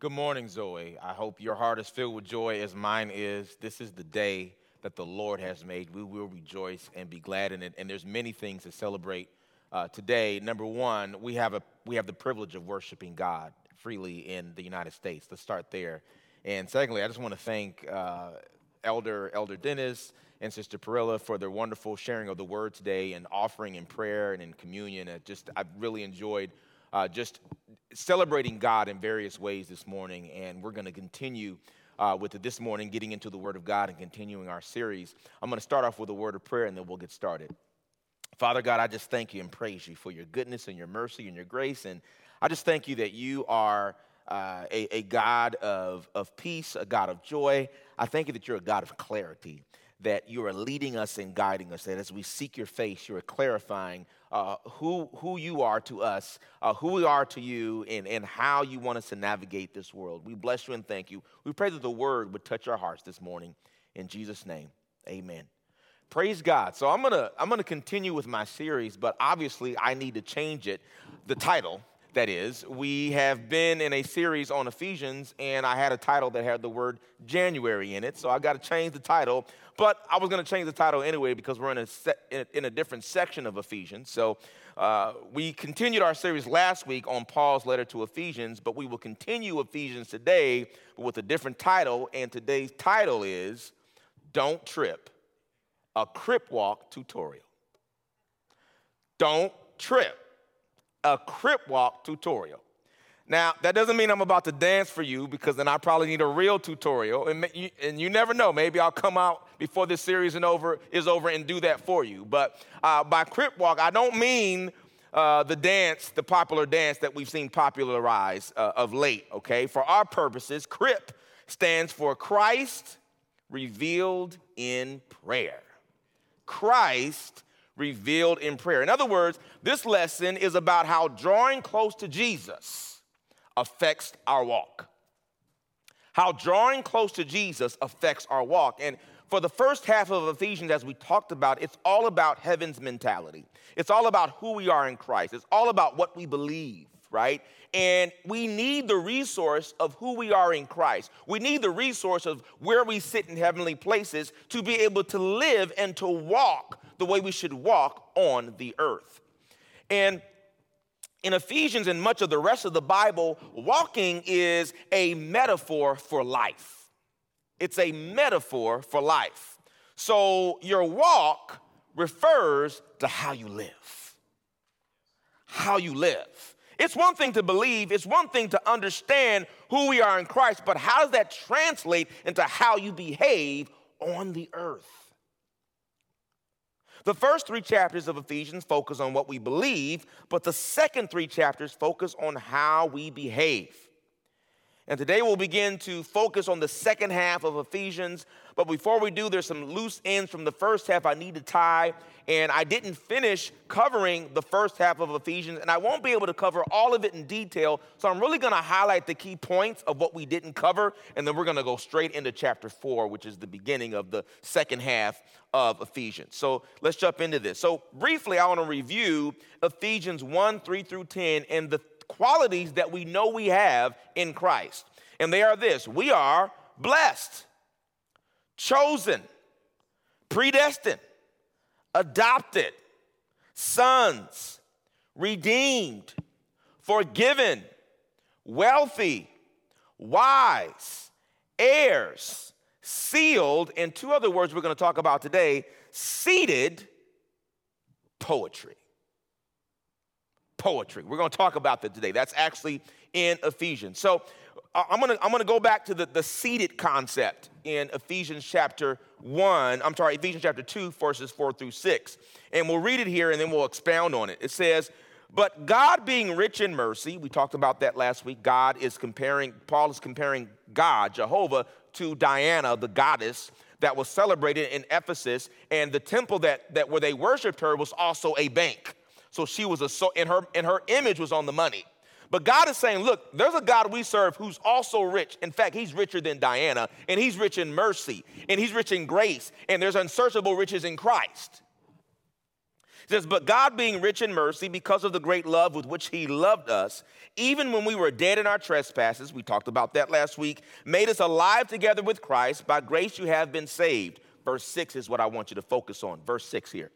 Good morning, Zoe. I hope your heart is filled with joy as mine is. This is the day that the Lord has made. We will rejoice and be glad in it. And there's many things to celebrate uh, today. Number one, we have a we have the privilege of worshiping God freely in the United States. Let's start there. And secondly, I just want to thank uh, Elder Elder Dennis and Sister Perilla for their wonderful sharing of the word today and offering in prayer and in communion. It just I've really enjoyed uh, just celebrating God in various ways this morning, and we're going to continue uh, with it this morning, getting into the Word of God and continuing our series. I'm going to start off with a word of prayer, and then we'll get started. Father God, I just thank you and praise you for your goodness and your mercy and your grace, and I just thank you that you are. Uh, a, a, God of, of peace, a God of joy. I thank you that you're a God of clarity, that you are leading us and guiding us, that as we seek your face, you are clarifying uh, who, who you are to us, uh, who we are to you, and, and how you want us to navigate this world. We bless you and thank you. We pray that the word would touch our hearts this morning. In Jesus' name, amen. Praise God. So I'm gonna I'm gonna continue with my series, but obviously I need to change it. The title, that is, we have been in a series on Ephesians, and I had a title that had the word January in it, so I got to change the title. But I was going to change the title anyway because we're in a, se- in a different section of Ephesians. So uh, we continued our series last week on Paul's letter to Ephesians, but we will continue Ephesians today with a different title. And today's title is Don't Trip, a Crip Walk tutorial. Don't trip, a Crip Walk tutorial. Now, that doesn't mean I'm about to dance for you because then I probably need a real tutorial. And you, and you never know, maybe I'll come out before this series and over, is over and do that for you. But uh, by Crip Walk, I don't mean uh, the dance, the popular dance that we've seen popularized uh, of late, okay? For our purposes, Crip stands for Christ revealed in prayer. Christ revealed in prayer. In other words, this lesson is about how drawing close to Jesus affects our walk. How drawing close to Jesus affects our walk. And for the first half of Ephesians, as we talked about, it's all about heaven's mentality. It's all about who we are in Christ. It's all about what we believe, right? And we need the resource of who we are in Christ. We need the resource of where we sit in heavenly places to be able to live and to walk the way we should walk on the earth. And in Ephesians and much of the rest of the Bible, walking is a metaphor for life. It's a metaphor for life. So your walk refers to how you live. How you live. It's one thing to believe, it's one thing to understand who we are in Christ, but how does that translate into how you behave on the earth? The first three chapters of Ephesians focus on what we believe, but the second three chapters focus on how we behave. And today we'll begin to focus on the second half of Ephesians. But before we do, there's some loose ends from the first half I need to tie. And I didn't finish covering the first half of Ephesians, and I won't be able to cover all of it in detail. So I'm really going to highlight the key points of what we didn't cover, and then we're going to go straight into chapter four, which is the beginning of the second half of Ephesians. So let's jump into this. So, briefly, I want to review Ephesians 1 3 through 10 and the qualities that we know we have in Christ. And they are this we are blessed, chosen, predestined, adopted, sons, redeemed, forgiven, wealthy, wise, heirs, sealed, and two other words we're going to talk about today seated poetry poetry. We're going to talk about that today. That's actually in Ephesians. So I'm going to I'm going to go back to the, the seated concept in Ephesians chapter 1. I'm sorry, Ephesians chapter 2, verses 4 through 6. And we'll read it here and then we'll expound on it. It says, But God being rich in mercy, we talked about that last week. God is comparing, Paul is comparing God, Jehovah, to Diana, the goddess that was celebrated in Ephesus. And the temple that, that where they worshiped her was also a bank. So she was a so and her and her image was on the money. But God is saying, look, there's a God we serve who's also rich. In fact, he's richer than Diana, and he's rich in mercy, and he's rich in grace, and there's unsearchable riches in Christ. It says, But God, being rich in mercy, because of the great love with which He loved us, even when we were dead in our trespasses, we talked about that last week, made us alive together with Christ. By grace you have been saved. Verse 6 is what I want you to focus on. Verse 6 here.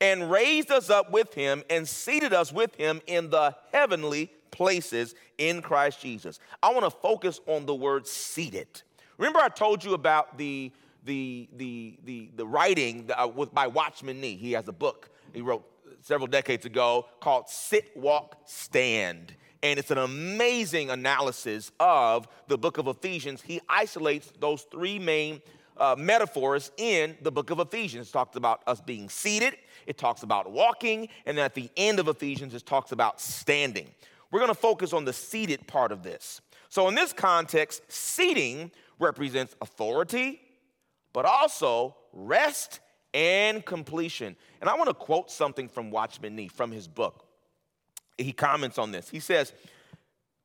And raised us up with Him and seated us with Him in the heavenly places in Christ Jesus. I want to focus on the word seated. Remember, I told you about the the, the, the, the writing uh, with, by Watchman Nee. He has a book he wrote several decades ago called Sit, Walk, Stand. And it's an amazing analysis of the book of Ephesians. He isolates those three main uh, metaphors in the book of Ephesians. It talks about us being seated, it talks about walking, and then at the end of Ephesians, it talks about standing. We're going to focus on the seated part of this. So, in this context, seating represents authority, but also rest and completion. And I want to quote something from Watchman Nee from his book. He comments on this. He says,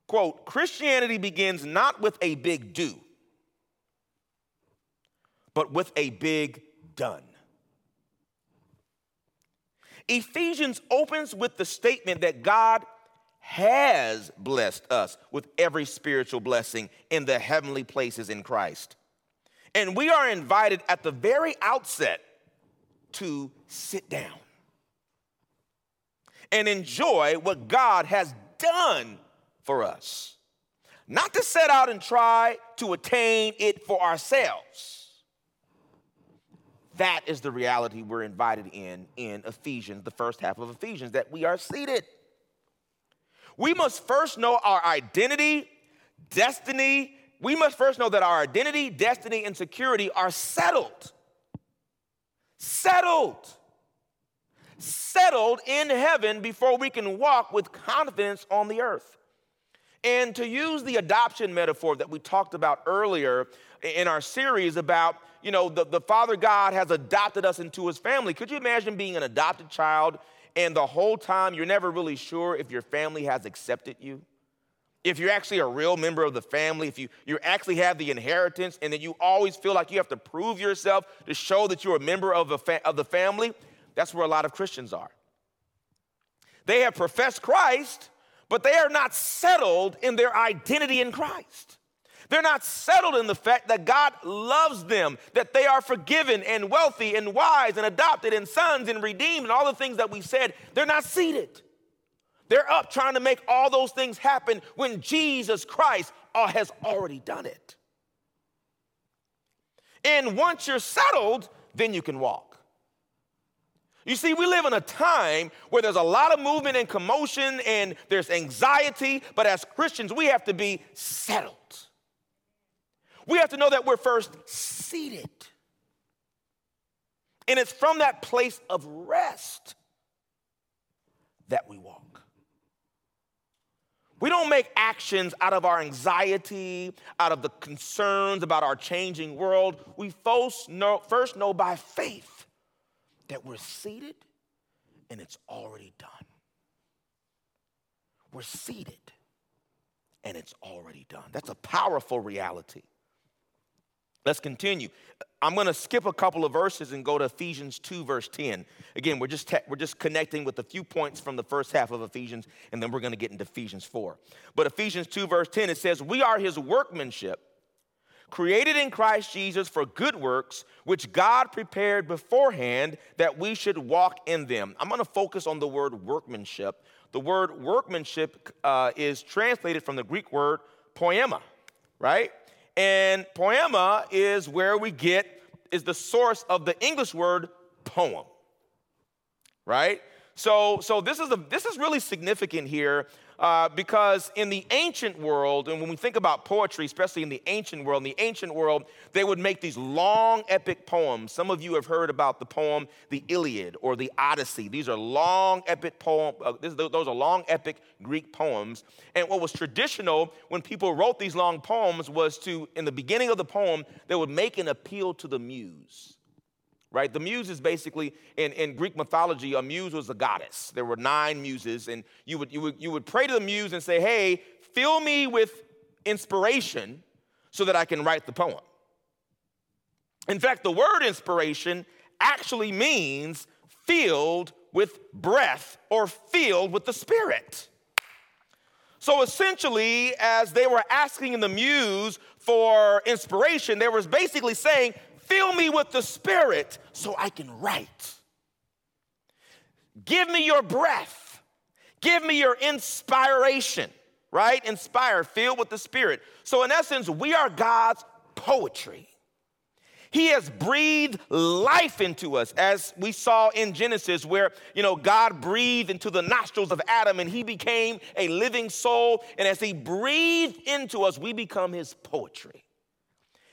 quote, Christianity begins not with a big do, but with a big done. Ephesians opens with the statement that God has blessed us with every spiritual blessing in the heavenly places in Christ. And we are invited at the very outset to sit down and enjoy what God has done for us. Not to set out and try to attain it for ourselves. That is the reality we're invited in in Ephesians, the first half of Ephesians, that we are seated. We must first know our identity, destiny, we must first know that our identity, destiny, and security are settled. Settled. Settled in heaven before we can walk with confidence on the earth. And to use the adoption metaphor that we talked about earlier in our series about, you know, the, the Father God has adopted us into his family. Could you imagine being an adopted child and the whole time you're never really sure if your family has accepted you? if you're actually a real member of the family, if you, you actually have the inheritance, and then you always feel like you have to prove yourself to show that you're a member of, a fa- of the family, that's where a lot of Christians are. They have professed Christ, but they are not settled in their identity in Christ. They're not settled in the fact that God loves them, that they are forgiven and wealthy and wise and adopted and sons and redeemed and all the things that we said. They're not seated. They're up trying to make all those things happen when Jesus Christ uh, has already done it. And once you're settled, then you can walk. You see, we live in a time where there's a lot of movement and commotion and there's anxiety, but as Christians, we have to be settled. We have to know that we're first seated. And it's from that place of rest that we walk. We don't make actions out of our anxiety, out of the concerns about our changing world. We first know, first know by faith that we're seated and it's already done. We're seated and it's already done. That's a powerful reality. Let's continue. I'm going to skip a couple of verses and go to Ephesians 2, verse 10. Again, we're just, te- we're just connecting with a few points from the first half of Ephesians, and then we're going to get into Ephesians 4. But Ephesians 2, verse 10, it says, We are his workmanship, created in Christ Jesus for good works, which God prepared beforehand that we should walk in them. I'm going to focus on the word workmanship. The word workmanship uh, is translated from the Greek word poema, right? And poema is where we get, is the source of the English word poem, right? So, so this, is a, this is really significant here uh, because in the ancient world, and when we think about poetry, especially in the ancient world, in the ancient world, they would make these long epic poems. Some of you have heard about the poem, the Iliad or the Odyssey. These are long epic poems, uh, those are long epic Greek poems. And what was traditional when people wrote these long poems was to, in the beginning of the poem, they would make an appeal to the muse right? The muse is basically, in, in Greek mythology, a muse was a goddess. There were nine muses, and you would, you, would, you would pray to the muse and say, hey, fill me with inspiration so that I can write the poem. In fact, the word inspiration actually means filled with breath or filled with the Spirit. So essentially, as they were asking the muse for inspiration, they was basically saying, Fill me with the Spirit so I can write. Give me your breath. Give me your inspiration, right? Inspire, filled with the Spirit. So, in essence, we are God's poetry. He has breathed life into us, as we saw in Genesis, where you know God breathed into the nostrils of Adam and he became a living soul. And as he breathed into us, we become his poetry,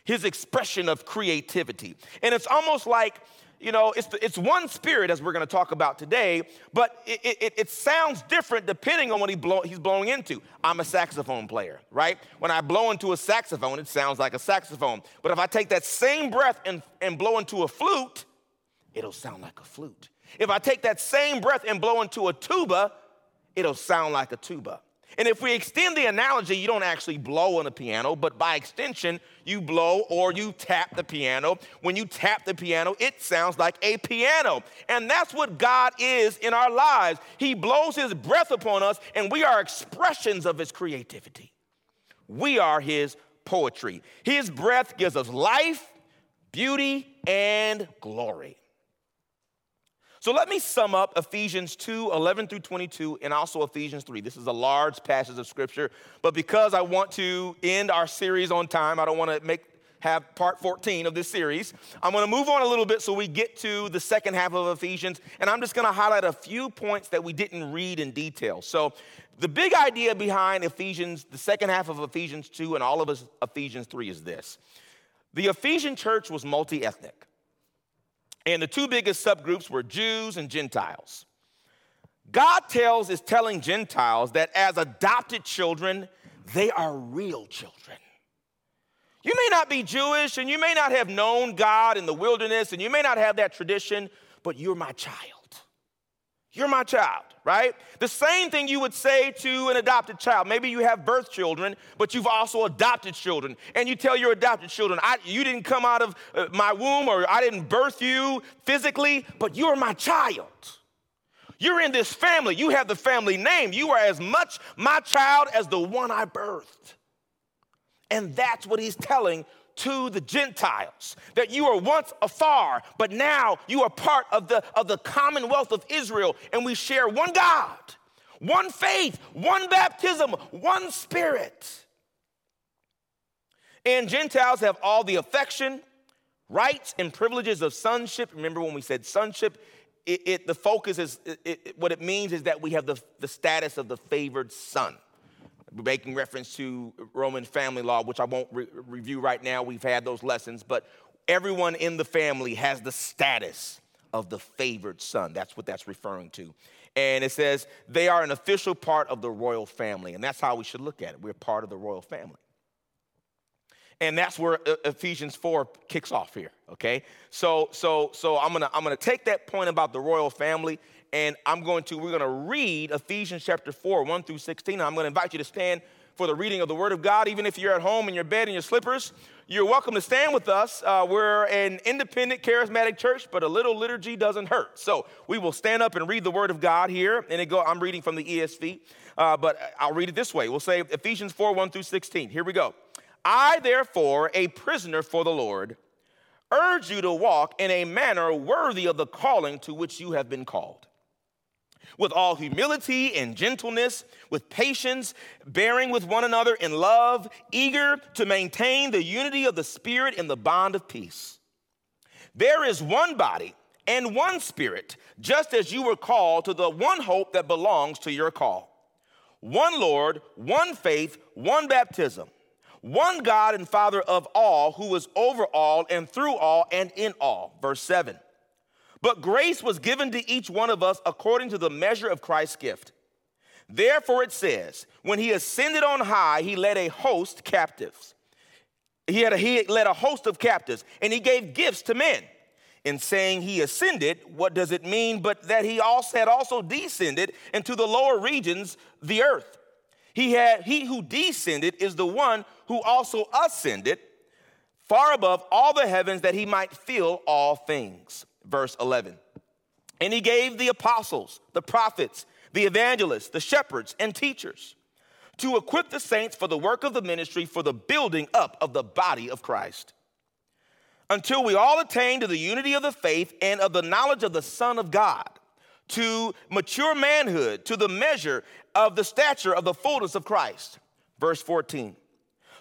his expression of creativity. And it's almost like you know, it's, it's one spirit as we're going to talk about today, but it, it, it sounds different depending on what he blow, he's blowing into. I'm a saxophone player, right? When I blow into a saxophone, it sounds like a saxophone. But if I take that same breath and, and blow into a flute, it'll sound like a flute. If I take that same breath and blow into a tuba, it'll sound like a tuba. And if we extend the analogy, you don't actually blow on a piano, but by extension, you blow or you tap the piano. When you tap the piano, it sounds like a piano. And that's what God is in our lives. He blows His breath upon us, and we are expressions of His creativity. We are His poetry. His breath gives us life, beauty, and glory. So let me sum up Ephesians 2 11 through 22 and also Ephesians 3. This is a large passage of scripture, but because I want to end our series on time, I don't want to make have part 14 of this series. I'm going to move on a little bit so we get to the second half of Ephesians, and I'm just going to highlight a few points that we didn't read in detail. So, the big idea behind Ephesians, the second half of Ephesians 2 and all of Ephesians 3 is this the Ephesian church was multi ethnic. And the two biggest subgroups were Jews and Gentiles. God tells is telling Gentiles that as adopted children, they are real children. You may not be Jewish and you may not have known God in the wilderness and you may not have that tradition, but you're my child. You're my child, right? The same thing you would say to an adopted child. Maybe you have birth children, but you've also adopted children. And you tell your adopted children, You didn't come out of uh, my womb or I didn't birth you physically, but you're my child. You're in this family. You have the family name. You are as much my child as the one I birthed. And that's what he's telling to the Gentiles, that you were once afar, but now you are part of the, of the commonwealth of Israel, and we share one God, one faith, one baptism, one spirit. And Gentiles have all the affection, rights, and privileges of sonship. Remember when we said sonship? It, it the focus is, it, what it means is that we have the, the status of the favored son making reference to Roman family law, which I won't re- review right now. We've had those lessons, but everyone in the family has the status of the favored son. That's what that's referring to. And it says they are an official part of the royal family, and that's how we should look at it. We're part of the royal family. And that's where Ephesians 4 kicks off here, okay? So so so I'm going to I'm going to take that point about the royal family and I'm going to, we're going to read Ephesians chapter 4, 1 through 16. I'm going to invite you to stand for the reading of the Word of God. Even if you're at home in your bed in your slippers, you're welcome to stand with us. Uh, we're an independent, charismatic church, but a little liturgy doesn't hurt. So we will stand up and read the Word of God here. And it go, I'm reading from the ESV, uh, but I'll read it this way. We'll say Ephesians 4, 1 through 16. Here we go. I, therefore, a prisoner for the Lord, urge you to walk in a manner worthy of the calling to which you have been called with all humility and gentleness, with patience, bearing with one another in love, eager to maintain the unity of the Spirit in the bond of peace. There is one body and one Spirit, just as you were called to the one hope that belongs to your call. One Lord, one faith, one baptism, one God and Father of all, who is over all and through all and in all. Verse 7. But grace was given to each one of us according to the measure of Christ's gift. Therefore, it says, when he ascended on high, he led a host captives. He, had a, he led a host of captives, and he gave gifts to men. In saying he ascended, what does it mean but that he also had also descended into the lower regions, the earth? He had he who descended is the one who also ascended far above all the heavens that he might fill all things verse 11. And he gave the apostles, the prophets, the evangelists, the shepherds, and teachers to equip the saints for the work of the ministry for the building up of the body of Christ. Until we all attain to the unity of the faith and of the knowledge of the Son of God, to mature manhood, to the measure of the stature of the fullness of Christ. Verse 14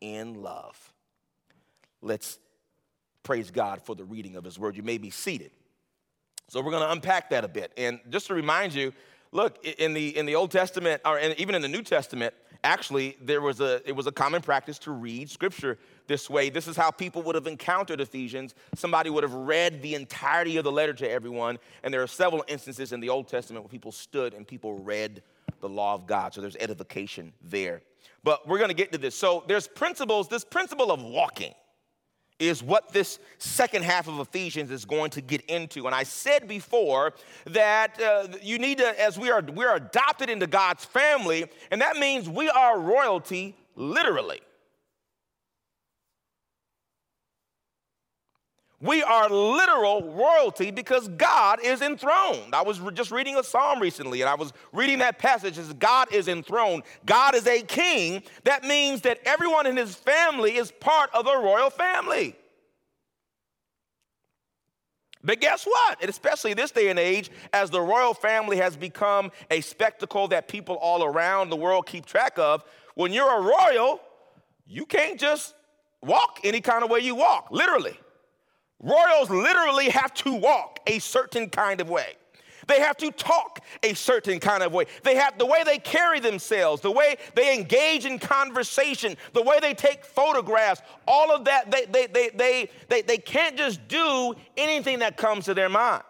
in love. Let's praise God for the reading of His word. You may be seated. So we're going to unpack that a bit. And just to remind you, look, in the, in the Old Testament, or in, even in the New Testament, actually, there was a, it was a common practice to read scripture this way. This is how people would have encountered Ephesians. Somebody would have read the entirety of the letter to everyone. And there are several instances in the Old Testament where people stood and people read the law of God. So there's edification there. But we're going to get to this. So there's principles, this principle of walking is what this second half of Ephesians is going to get into. And I said before that uh, you need to, as we are, we are adopted into God's family, and that means we are royalty literally. We are literal royalty because God is enthroned. I was just reading a psalm recently and I was reading that passage as God is enthroned. God is a king. That means that everyone in his family is part of a royal family. But guess what? And especially this day and age, as the royal family has become a spectacle that people all around the world keep track of, when you're a royal, you can't just walk any kind of way you walk, literally. Royals literally have to walk a certain kind of way. They have to talk a certain kind of way. They have the way they carry themselves, the way they engage in conversation, the way they take photographs, all of that, they, they, they, they, they, they can't just do anything that comes to their mind.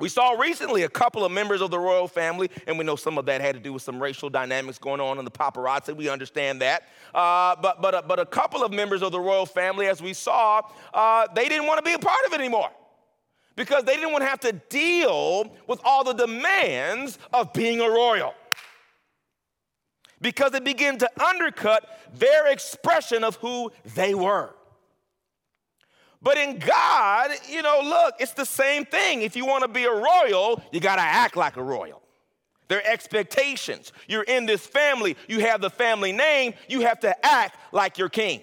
We saw recently a couple of members of the royal family, and we know some of that had to do with some racial dynamics going on in the paparazzi. We understand that. Uh, but, but, uh, but a couple of members of the royal family, as we saw, uh, they didn't want to be a part of it anymore because they didn't want to have to deal with all the demands of being a royal. Because it began to undercut their expression of who they were. But in God, you know, look, it's the same thing. If you want to be a royal, you got to act like a royal. There are expectations. You're in this family, you have the family name, you have to act like your king.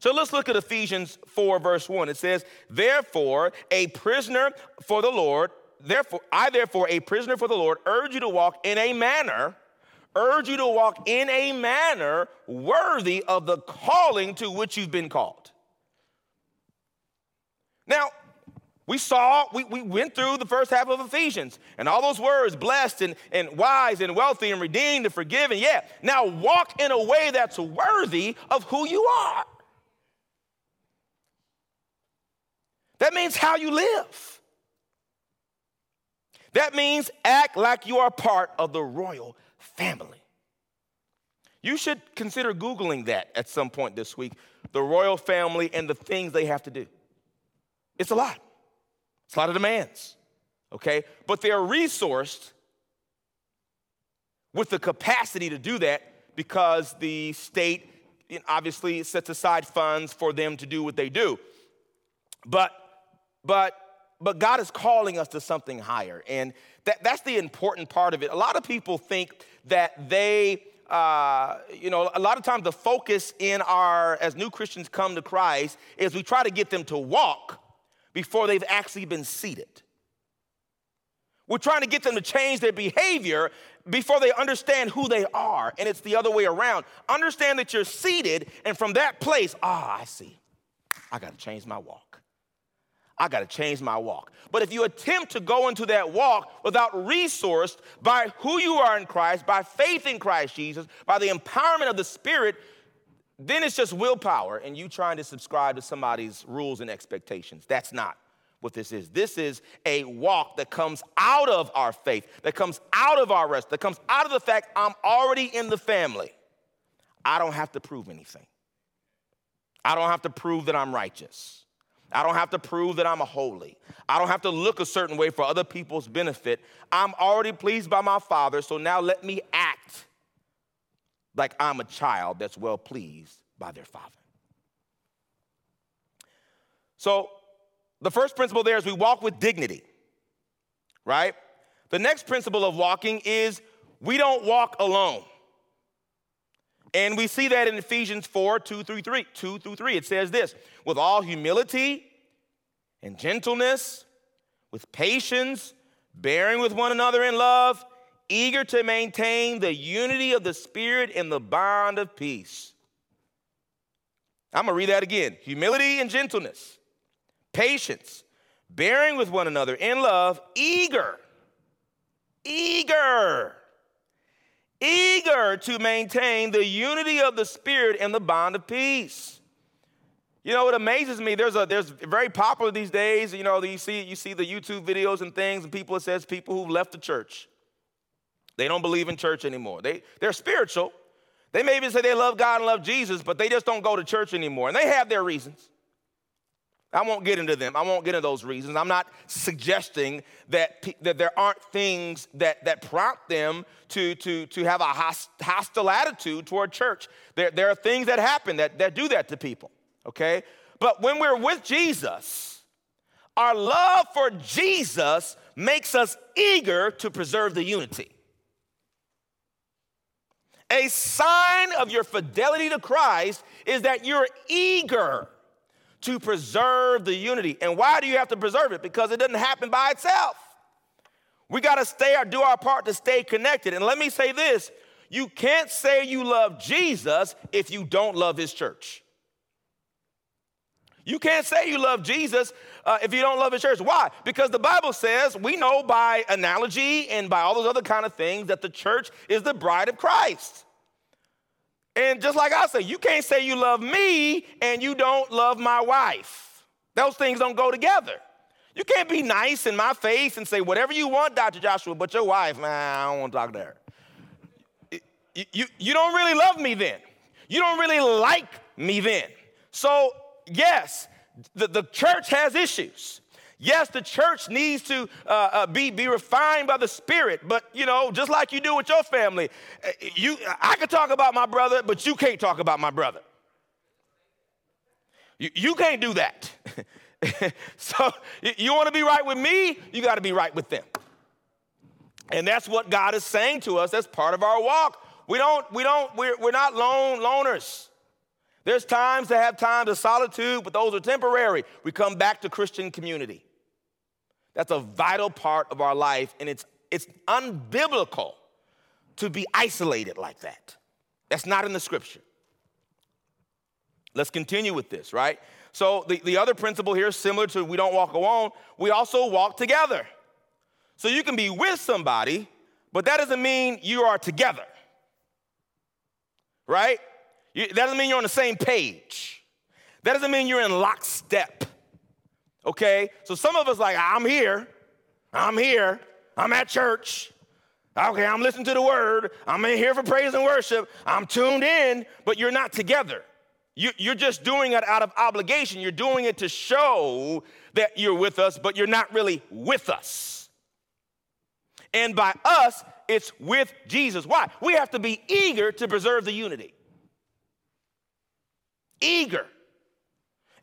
So let's look at Ephesians 4, verse 1. It says, Therefore, a prisoner for the Lord, therefore, I therefore, a prisoner for the Lord, urge you to walk in a manner urge you to walk in a manner worthy of the calling to which you've been called. Now, we saw, we, we went through the first half of Ephesians and all those words blessed and, and wise and wealthy and redeemed and forgiven. Yeah, now walk in a way that's worthy of who you are. That means how you live. That means act like you are part of the royal family. You should consider Googling that at some point this week the royal family and the things they have to do. It's a lot, it's a lot of demands, okay? But they're resourced with the capacity to do that because the state obviously sets aside funds for them to do what they do. But, but, but God is calling us to something higher. And that, that's the important part of it. A lot of people think that they, uh, you know, a lot of times the focus in our, as new Christians come to Christ, is we try to get them to walk before they've actually been seated. We're trying to get them to change their behavior before they understand who they are. And it's the other way around. Understand that you're seated, and from that place, ah, I see. I got to change my walk. I got to change my walk. But if you attempt to go into that walk without resourced by who you are in Christ, by faith in Christ Jesus, by the empowerment of the Spirit, then it's just willpower and you trying to subscribe to somebody's rules and expectations. That's not what this is. This is a walk that comes out of our faith, that comes out of our rest, that comes out of the fact I'm already in the family. I don't have to prove anything. I don't have to prove that I'm righteous. I don't have to prove that I'm a holy. I don't have to look a certain way for other people's benefit. I'm already pleased by my Father, so now let me act like I'm a child that's well pleased by their Father. So, the first principle there is we walk with dignity, right? The next principle of walking is we don't walk alone. And we see that in Ephesians 4 2 through 3. 2 through 3. It says this with all humility and gentleness, with patience, bearing with one another in love, eager to maintain the unity of the Spirit in the bond of peace. I'm gonna read that again humility and gentleness, patience, bearing with one another in love, eager, eager eager to maintain the unity of the Spirit in the bond of peace. You know, it amazes me. There's a there's very popular these days. You know, you see you see the YouTube videos and things, and people it says people who've left the church. They don't believe in church anymore. They they're spiritual. They may even say they love God and love Jesus, but they just don't go to church anymore, and they have their reasons. I won't get into them. I won't get into those reasons. I'm not suggesting that, that there aren't things that, that prompt them to, to, to have a hostile attitude toward church. There, there are things that happen that, that do that to people, okay? But when we're with Jesus, our love for Jesus makes us eager to preserve the unity. A sign of your fidelity to Christ is that you're eager to preserve the unity. And why do you have to preserve it? Because it doesn't happen by itself. We got to stay or do our part to stay connected. And let me say this you can't say you love Jesus if you don't love his church. You can't say you love Jesus uh, if you don't love his church. Why? Because the Bible says, we know by analogy and by all those other kind of things that the church is the bride of Christ. And just like I say, you can't say you love me and you don't love my wife. Those things don't go together. You can't be nice in my face and say whatever you want, Dr. Joshua, but your wife, man, I don't want to talk to her. You, you, you don't really love me then. You don't really like me then. So, yes, the, the church has issues. Yes, the church needs to uh, uh, be, be refined by the Spirit, but you know, just like you do with your family, uh, you, I can talk about my brother, but you can't talk about my brother. You, you can't do that. so you, want to be right with me, you got to be right with them. And that's what God is saying to us. That's part of our walk. We don't, we don't, we're, we're not lone loners. There's times to have times of solitude, but those are temporary. We come back to Christian community. That's a vital part of our life, and it's, it's unbiblical to be isolated like that. That's not in the scripture. Let's continue with this, right? So, the, the other principle here is similar to we don't walk alone, we also walk together. So, you can be with somebody, but that doesn't mean you are together, right? That doesn't mean you're on the same page. That doesn't mean you're in lockstep. Okay? So some of us like, I'm here, I'm here, I'm at church. Okay, I'm listening to the word. I'm in here for praise and worship. I'm tuned in, but you're not together. You, you're just doing it out of obligation. You're doing it to show that you're with us, but you're not really with us. And by us, it's with Jesus. Why? We have to be eager to preserve the unity. Eager.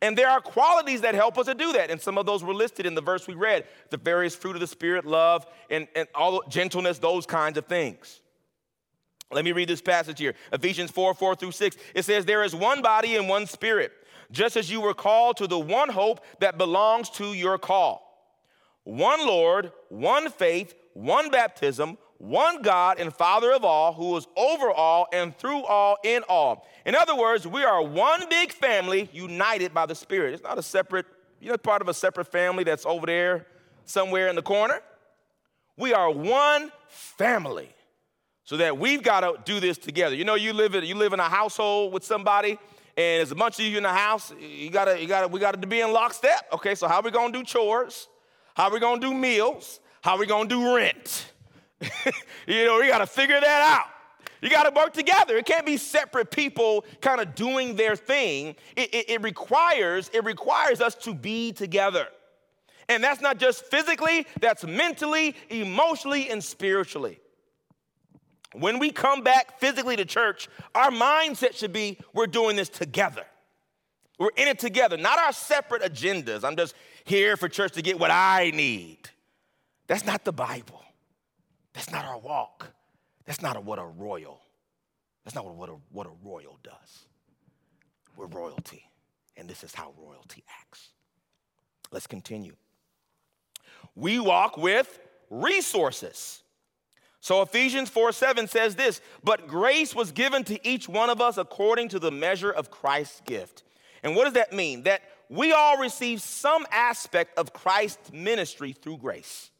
And there are qualities that help us to do that. And some of those were listed in the verse we read the various fruit of the Spirit, love, and, and all gentleness, those kinds of things. Let me read this passage here Ephesians 4 4 through 6. It says, There is one body and one spirit, just as you were called to the one hope that belongs to your call. One Lord, one faith, one baptism, one God and Father of all, who is over all and through all in all. In other words, we are one big family united by the Spirit. It's not a separate, you know, part of a separate family that's over there somewhere in the corner. We are one family. So that we've got to do this together. You know, you live in, you live in a household with somebody, and there's a bunch of you in the house. You gotta, you gotta, we gotta be in lockstep. Okay, so how are we gonna do chores? How are we gonna do meals? How are we gonna do rent? you know, we gotta figure that out. You got to work together. It can't be separate people kind of doing their thing. It, it, it, requires it requires us to be together, and that's not just physically. That's mentally, emotionally, and spiritually. When we come back physically to church, our mindset should be we're doing this together. We're in it together, not our separate agendas. I'm just here for church to get what I need. That's not the Bible. That's not our walk. That's not a, what a royal, that's not what a, what a royal does. We're royalty, and this is how royalty acts. Let's continue. We walk with resources. So Ephesians 4 7 says this, but grace was given to each one of us according to the measure of Christ's gift. And what does that mean? That we all receive some aspect of Christ's ministry through grace.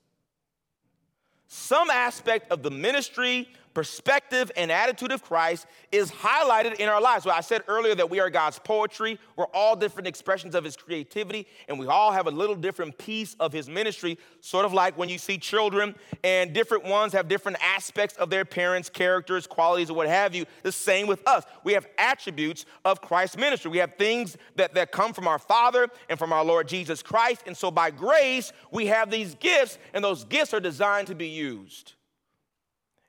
Some aspect of the ministry, perspective and attitude of Christ is highlighted in our lives. Well, I said earlier that we are God's poetry. We're all different expressions of His creativity, and we all have a little different piece of His ministry, sort of like when you see children and different ones have different aspects of their parents' characters, qualities, or what have you. The same with us. We have attributes of Christ's ministry. We have things that, that come from our Father and from our Lord Jesus Christ. And so by grace, we have these gifts, and those gifts are designed to be used.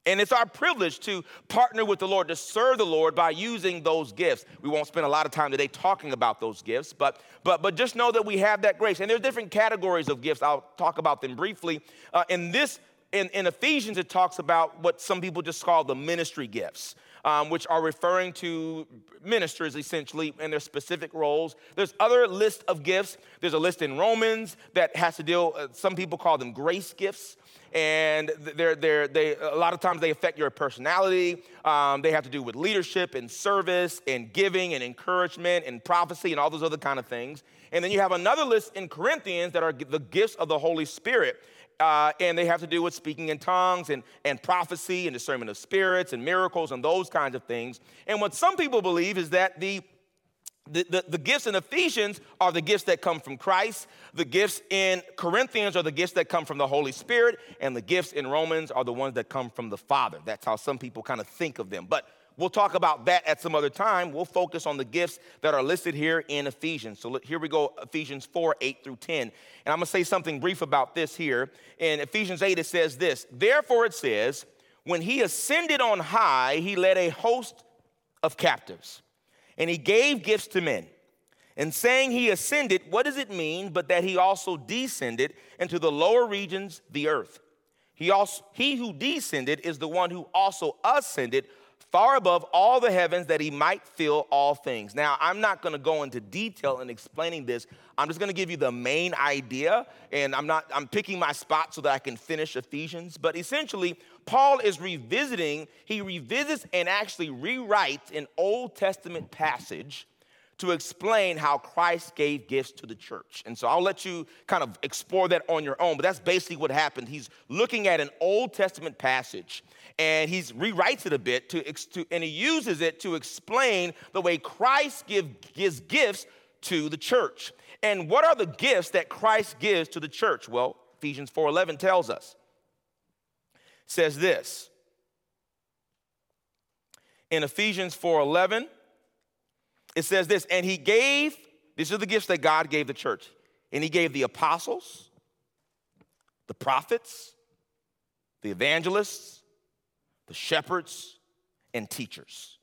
And it's our privilege to partner with the Lord, to serve the Lord by using those gifts. We won't spend a lot of time today talking about those gifts, but, but, but just know that we have that grace. And there's different categories of gifts. I'll talk about them briefly. Uh, in this, in, in Ephesians, it talks about what some people just call the ministry gifts. Um, which are referring to ministers essentially and their specific roles. There's other list of gifts. There's a list in Romans that has to deal. Uh, some people call them grace gifts and they're, they're, they, a lot of times they affect your personality. Um, they have to do with leadership and service and giving and encouragement and prophecy and all those other kind of things. And then you have another list in Corinthians that are the gifts of the Holy Spirit. Uh, and they have to do with speaking in tongues and, and prophecy and discernment of spirits and miracles and those kinds of things. And what some people believe is that the the, the, the, gifts in Ephesians are the gifts that come from Christ. The gifts in Corinthians are the gifts that come from the Holy Spirit. And the gifts in Romans are the ones that come from the Father. That's how some people kind of think of them. But we'll talk about that at some other time. We'll focus on the gifts that are listed here in Ephesians. So here we go Ephesians 4 8 through 10. And I'm to say something brief about this here. In Ephesians 8, it says this Therefore, it says, When he ascended on high, he led a host of captives and he gave gifts to men. And saying he ascended, what does it mean but that he also descended into the lower regions, the earth? He, also, he who descended is the one who also ascended far above all the heavens that he might fill all things. Now, I'm not going to go into detail in explaining this. I'm just going to give you the main idea and I'm not I'm picking my spot so that I can finish Ephesians, but essentially Paul is revisiting, he revisits and actually rewrites an Old Testament passage to explain how Christ gave gifts to the church. And so I'll let you kind of explore that on your own, but that's basically what happened. He's looking at an Old Testament passage and he rewrites it a bit to, to, and he uses it to explain the way Christ give, gives gifts to the church. And what are the gifts that Christ gives to the church? Well, Ephesians 4:11 tells us. Says this. In Ephesians 4:11, it says this, and he gave, these are the gifts that God gave the church. And he gave the apostles, the prophets, the evangelists, the shepherds, and teachers.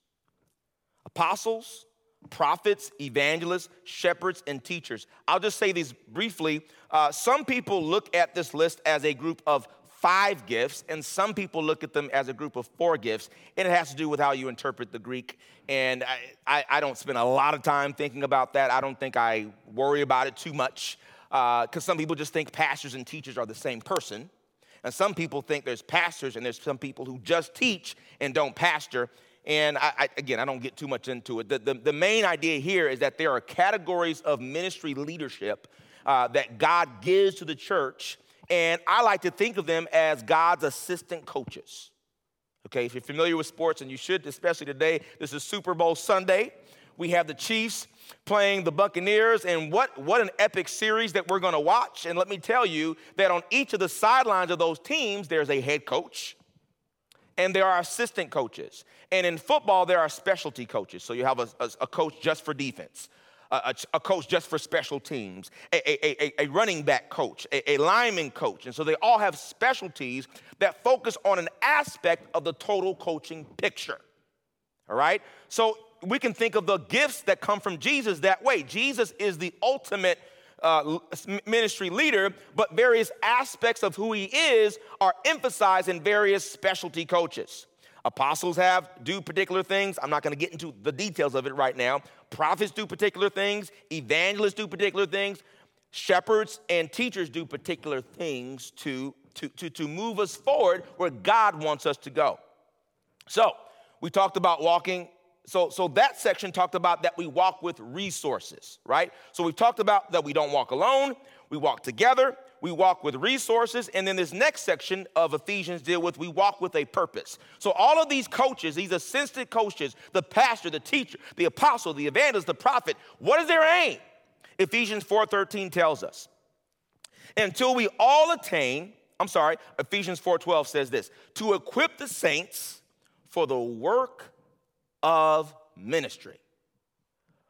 Apostles, prophets, evangelists, shepherds, and teachers. I'll just say these briefly. Uh, some people look at this list as a group of five gifts, and some people look at them as a group of four gifts, and it has to do with how you interpret the Greek. And I, I, I don't spend a lot of time thinking about that. I don't think I worry about it too much, because uh, some people just think pastors and teachers are the same person. And some people think there's pastors and there's some people who just teach and don't pastor. And I, I, again, I don't get too much into it. The, the, the, main idea here is that there are categories of ministry leadership uh, that God gives to the church. And I like to think of them as God's assistant coaches. Okay, if you're familiar with sports, and you should, especially today, this is Super Bowl Sunday. we have the Chiefs playing the Buccaneers, and what, what an epic series that we're gonna watch. And let me tell you that on each of the sidelines of those teams, there's a head coach and there are assistant coaches. And in football, there are specialty coaches. So you have a, a, a coach just for defense, a, a, coach just for special teams, a, a running back coach, a, lineman coach. And so they all have specialties that focus on an aspect of the total coaching picture. All right? So we can think of the gifts that come from Jesus that way. Jesus is the ultimate uh, ministry leader, but various aspects of who he is are emphasized in various specialty coaches. Apostles have do particular things. I'm not going to get into the details of it right now. Prophets do particular things. Evangelists do particular things. Shepherds and teachers do particular things to, to, to, to move us forward where God wants us to go. So, we talked about walking so, so that section talked about that we walk with resources, right? So we've talked about that we don't walk alone, we walk together, we walk with resources, and then this next section of Ephesians deal with we walk with a purpose. So all of these coaches, these assistant coaches, the pastor, the teacher, the apostle, the evangelist, the prophet, what is their aim? Ephesians 4:13 tells us. Until we all attain, I'm sorry, Ephesians 4:12 says this, to equip the saints for the work of ministry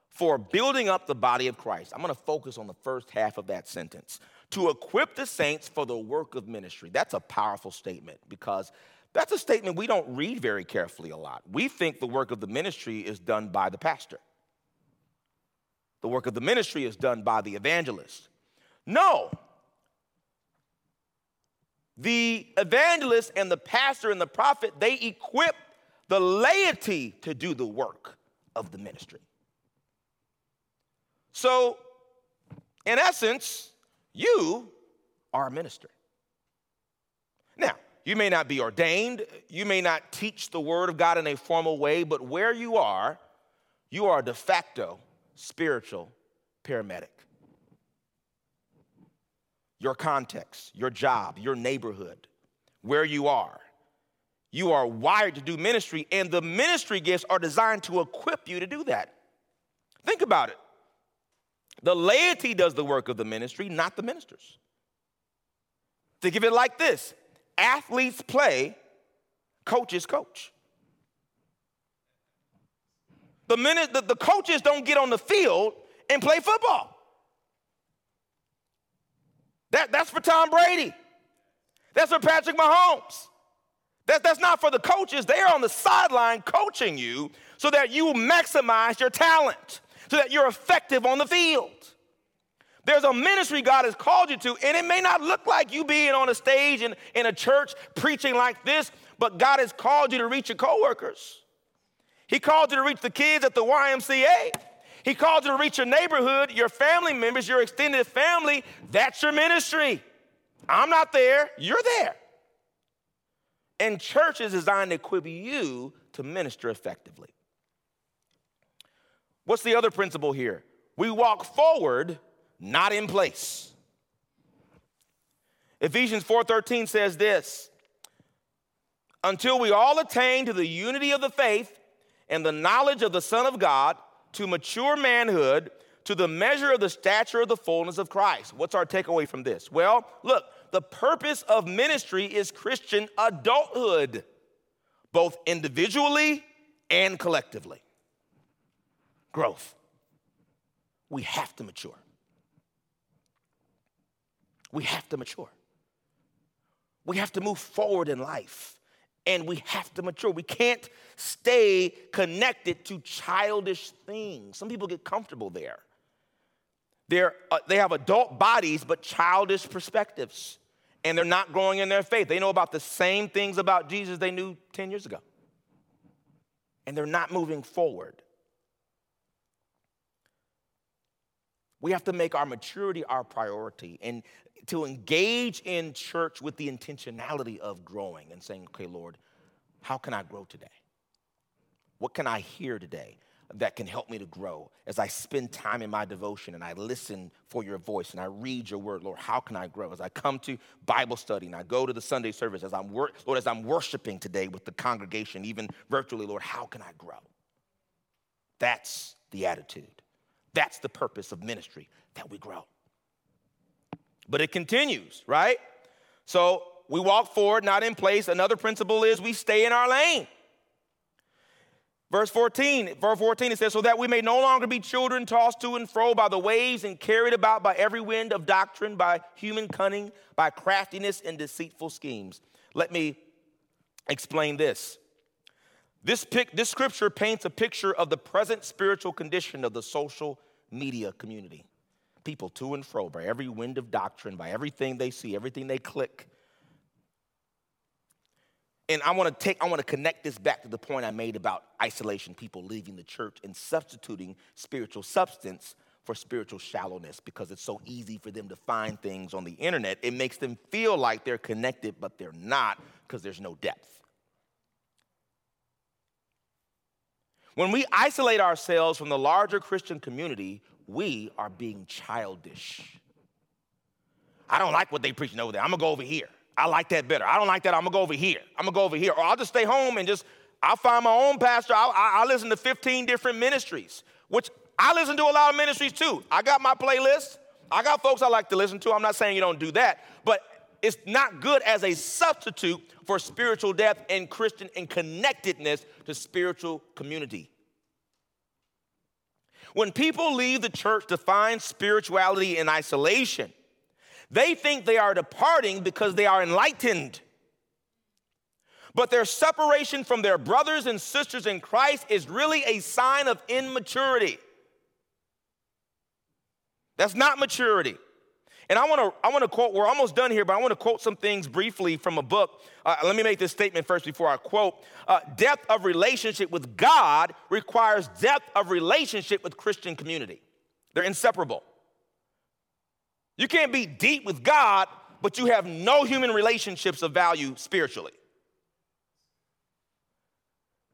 for building up the body of Christ. I'm going to focus on the first half of that sentence. To equip the saints for the work of ministry. That's a powerful statement because that's a statement we don't read very carefully a lot. We think the work of the ministry is done by the pastor, the work of the ministry is done by the evangelist. No. The evangelist and the pastor and the prophet, they equip the laity to do the work of the ministry. So, in essence, you are a minister. Now, you may not be ordained, you may not teach the word of God in a formal way, but where you are, you are a de facto spiritual paramedic. Your context, your job, your neighborhood, where you are, you are wired to do ministry, and the ministry gifts are designed to equip you to do that. Think about it. The laity does the work of the ministry, not the ministers. Think of it like this athletes play, coaches coach. The minute the, the coaches don't get on the field and play football. That, that's for Tom Brady. That's for Patrick Mahomes. That, that's not for the coaches. They're on the sideline coaching you so that you maximize your talent, so that you're effective on the field. There's a ministry God has called you to, and it may not look like you being on a stage in, in a church preaching like this, but God has called you to reach your coworkers. He called you to reach the kids at the YMCA. He called you to reach your neighborhood, your family members, your extended family. That's your ministry. I'm not there, you're there. And church is designed to equip you to minister effectively. What's the other principle here? We walk forward, not in place. Ephesians 4:13 says this, until we all attain to the unity of the faith and the knowledge of the Son of God, to mature manhood, to the measure of the stature of the fullness of Christ. What's our takeaway from this? Well, look, the purpose of ministry is Christian adulthood, both individually and collectively. Growth. We have to mature. We have to mature. We have to move forward in life and we have to mature. We can't stay connected to childish things. Some people get comfortable there. They're, uh, they have adult bodies, but childish perspectives. And they're not growing in their faith. They know about the same things about Jesus they knew 10 years ago. And they're not moving forward. We have to make our maturity our priority and to engage in church with the intentionality of growing and saying, okay, Lord, how can I grow today? What can I hear today? That can help me to grow as I spend time in my devotion and I listen for your voice and I read your word, Lord. How can I grow? As I come to Bible study and I go to the Sunday service, as I'm wor- Lord, as I'm worshiping today with the congregation, even virtually, Lord, how can I grow? That's the attitude. That's the purpose of ministry, that we grow. But it continues, right? So we walk forward, not in place. Another principle is we stay in our lane. Verse 14, verse 14, it says, So that we may no longer be children tossed to and fro by the waves and carried about by every wind of doctrine, by human cunning, by craftiness and deceitful schemes. Let me explain this. This, pic, this scripture paints a picture of the present spiritual condition of the social media community. People to and fro by every wind of doctrine, by everything they see, everything they click. And I want to take, I want to connect this back to the point I made about isolation, people leaving the church and substituting spiritual substance for spiritual shallowness because it's so easy for them to find things on the internet. It makes them feel like they're connected, but they're not because there's no depth. When we isolate ourselves from the larger Christian community, we are being childish. I don't like what they're preaching over there. I'm gonna go over here. I like that better. I don't like that. I'm gonna go over here. I'm gonna go over here. Or I'll just stay home and just, I'll find my own pastor. I'll, I'll listen to 15 different ministries, which I listen to a lot of ministries too. I got my playlist. I got folks I like to listen to. I'm not saying you don't do that, but it's not good as a substitute for spiritual depth and Christian and connectedness to spiritual community. When people leave the church to find spirituality in isolation, they think they are departing because they are enlightened. But their separation from their brothers and sisters in Christ is really a sign of immaturity. That's not maturity. And I want to I want to quote. We're almost done here, but I want to quote some things briefly from a book. Uh, let me make this statement first before I quote. Uh, depth of relationship with God requires depth of relationship with Christian community. They're inseparable. You can't be deep with God, but you have no human relationships of value spiritually.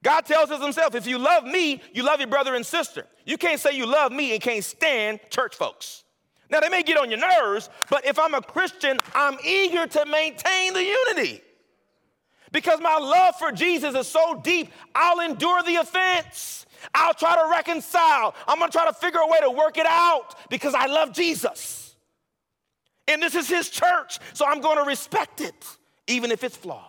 God tells us himself, if you love me, you love your brother and sister. You can't say you love me and can't stand church folks. Now, they may get on your nerves, but if I'm a Christian, I'm eager to maintain the unity. Because my love for Jesus is so deep, I'll endure the offense. I'll try to reconcile. I'm gonna try to figure a way to work it out because I love Jesus. And this is his church, so I'm gonna respect it, even if it's flawed.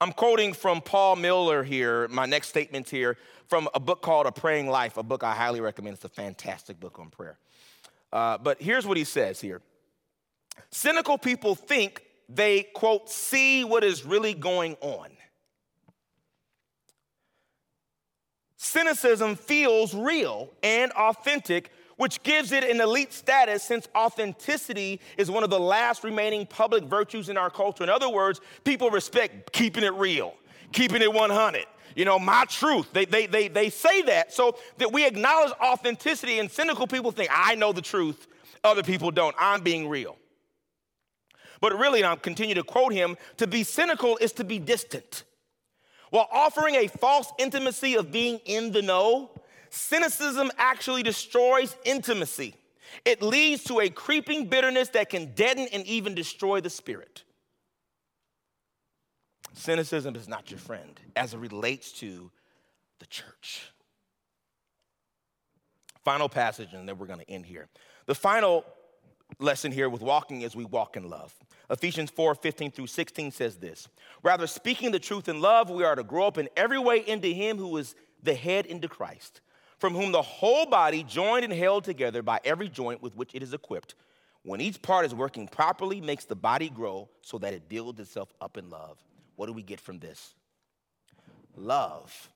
I'm quoting from Paul Miller here, my next statement here, from a book called A Praying Life, a book I highly recommend. It's a fantastic book on prayer. Uh, but here's what he says here Cynical people think they, quote, see what is really going on. Cynicism feels real and authentic which gives it an elite status since authenticity is one of the last remaining public virtues in our culture. In other words, people respect keeping it real, keeping it 100. You know, my truth. They, they, they, they say that so that we acknowledge authenticity, and cynical people think, I know the truth, other people don't. I'm being real. But really, and I'll continue to quote him to be cynical is to be distant. While offering a false intimacy of being in the know, cynicism actually destroys intimacy. It leads to a creeping bitterness that can deaden and even destroy the spirit. Cynicism is not your friend as it relates to the church. Final passage, and then we're going to end here. The final lesson here with walking is we walk in love. Ephesians 4 15 through 16 says this Rather, speaking the truth in love, we are to grow up in every way into Him who is the head into Christ from whom the whole body, joined and held together by every joint with which it is equipped, when each part is working properly, makes the body grow so that it builds itself up in love. What do we get from this? Love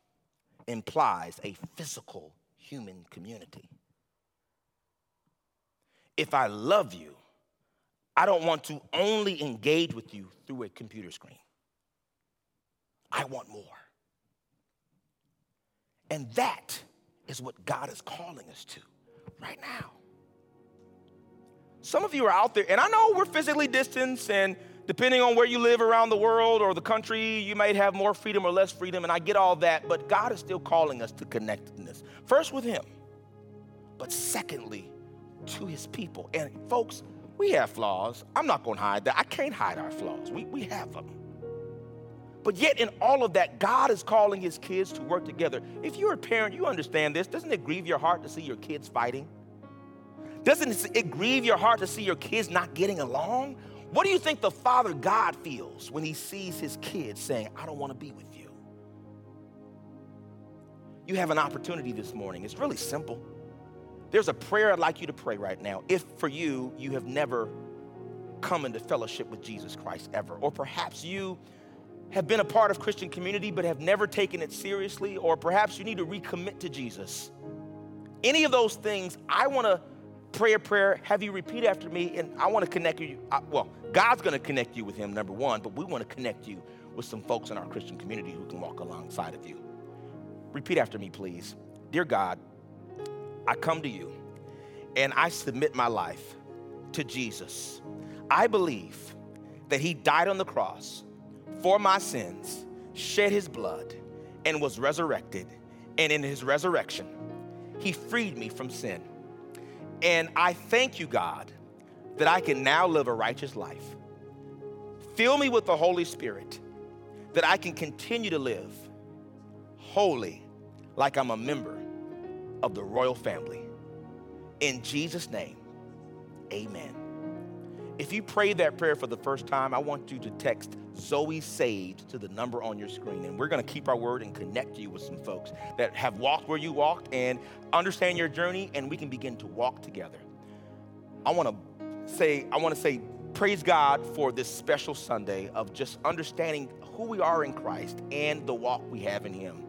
implies a physical human community. If I love you, I don't want to only engage with you through a computer screen. I want more. And that is what God is calling us to right now. Some of you are out there, and I know we're physically distanced, and depending on where you live around the world or the country, you might have more freedom or less freedom, and I get all that, but God is still calling us to connectedness. First with Him, but secondly, to His people. And folks, we have flaws. I'm not to hide that. I can't hide our flaws. We, we have them. But yet, in all of that, God is calling his kids to work together. If you're a parent, you understand this. Doesn't it grieve your heart to see your kids fighting? Doesn't it grieve your heart to see your kids not getting along? What do you think the Father God feels when he sees his kids saying, I don't want to be with you? You have an opportunity this morning. It's really simple. There's a prayer I'd like you to pray right now. If for you, you have never come into fellowship with Jesus Christ ever, or perhaps you have been a part of Christian community but have never taken it seriously, or perhaps you need to recommit to Jesus. Any of those things, I want to pray a prayer, have you repeat after me, and I want to connect you. Well, God's going to connect you with Him, number one, but we want to connect you with some folks in our Christian community who can walk alongside of you. Repeat after me, please. Dear God, I come to you and I submit my life to Jesus. I believe that He died on the cross for my sins, shed His blood, and was resurrected. And in His resurrection, He freed me from sin. And I thank you, God, that I can now live a righteous life. Fill me with the Holy Spirit, that I can continue to live holy like I'm a member of the royal family. In Jesus' name, amen. If you prayed that prayer for the first time, I want you to text Zoe Saved to the number on your screen. And we're going to keep our word and connect you with some folks that have walked where you walked and understand your journey, and we can begin to walk together. I want to say, I want to say, praise God for this special Sunday of just understanding who we are in Christ and the walk we have in Him.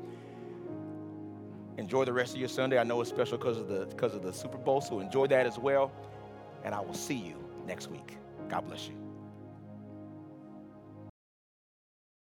Enjoy the rest of your Sunday. I know it's special because of the because of the Super Bowl, so enjoy that as well. And I will see you next week. God bless you.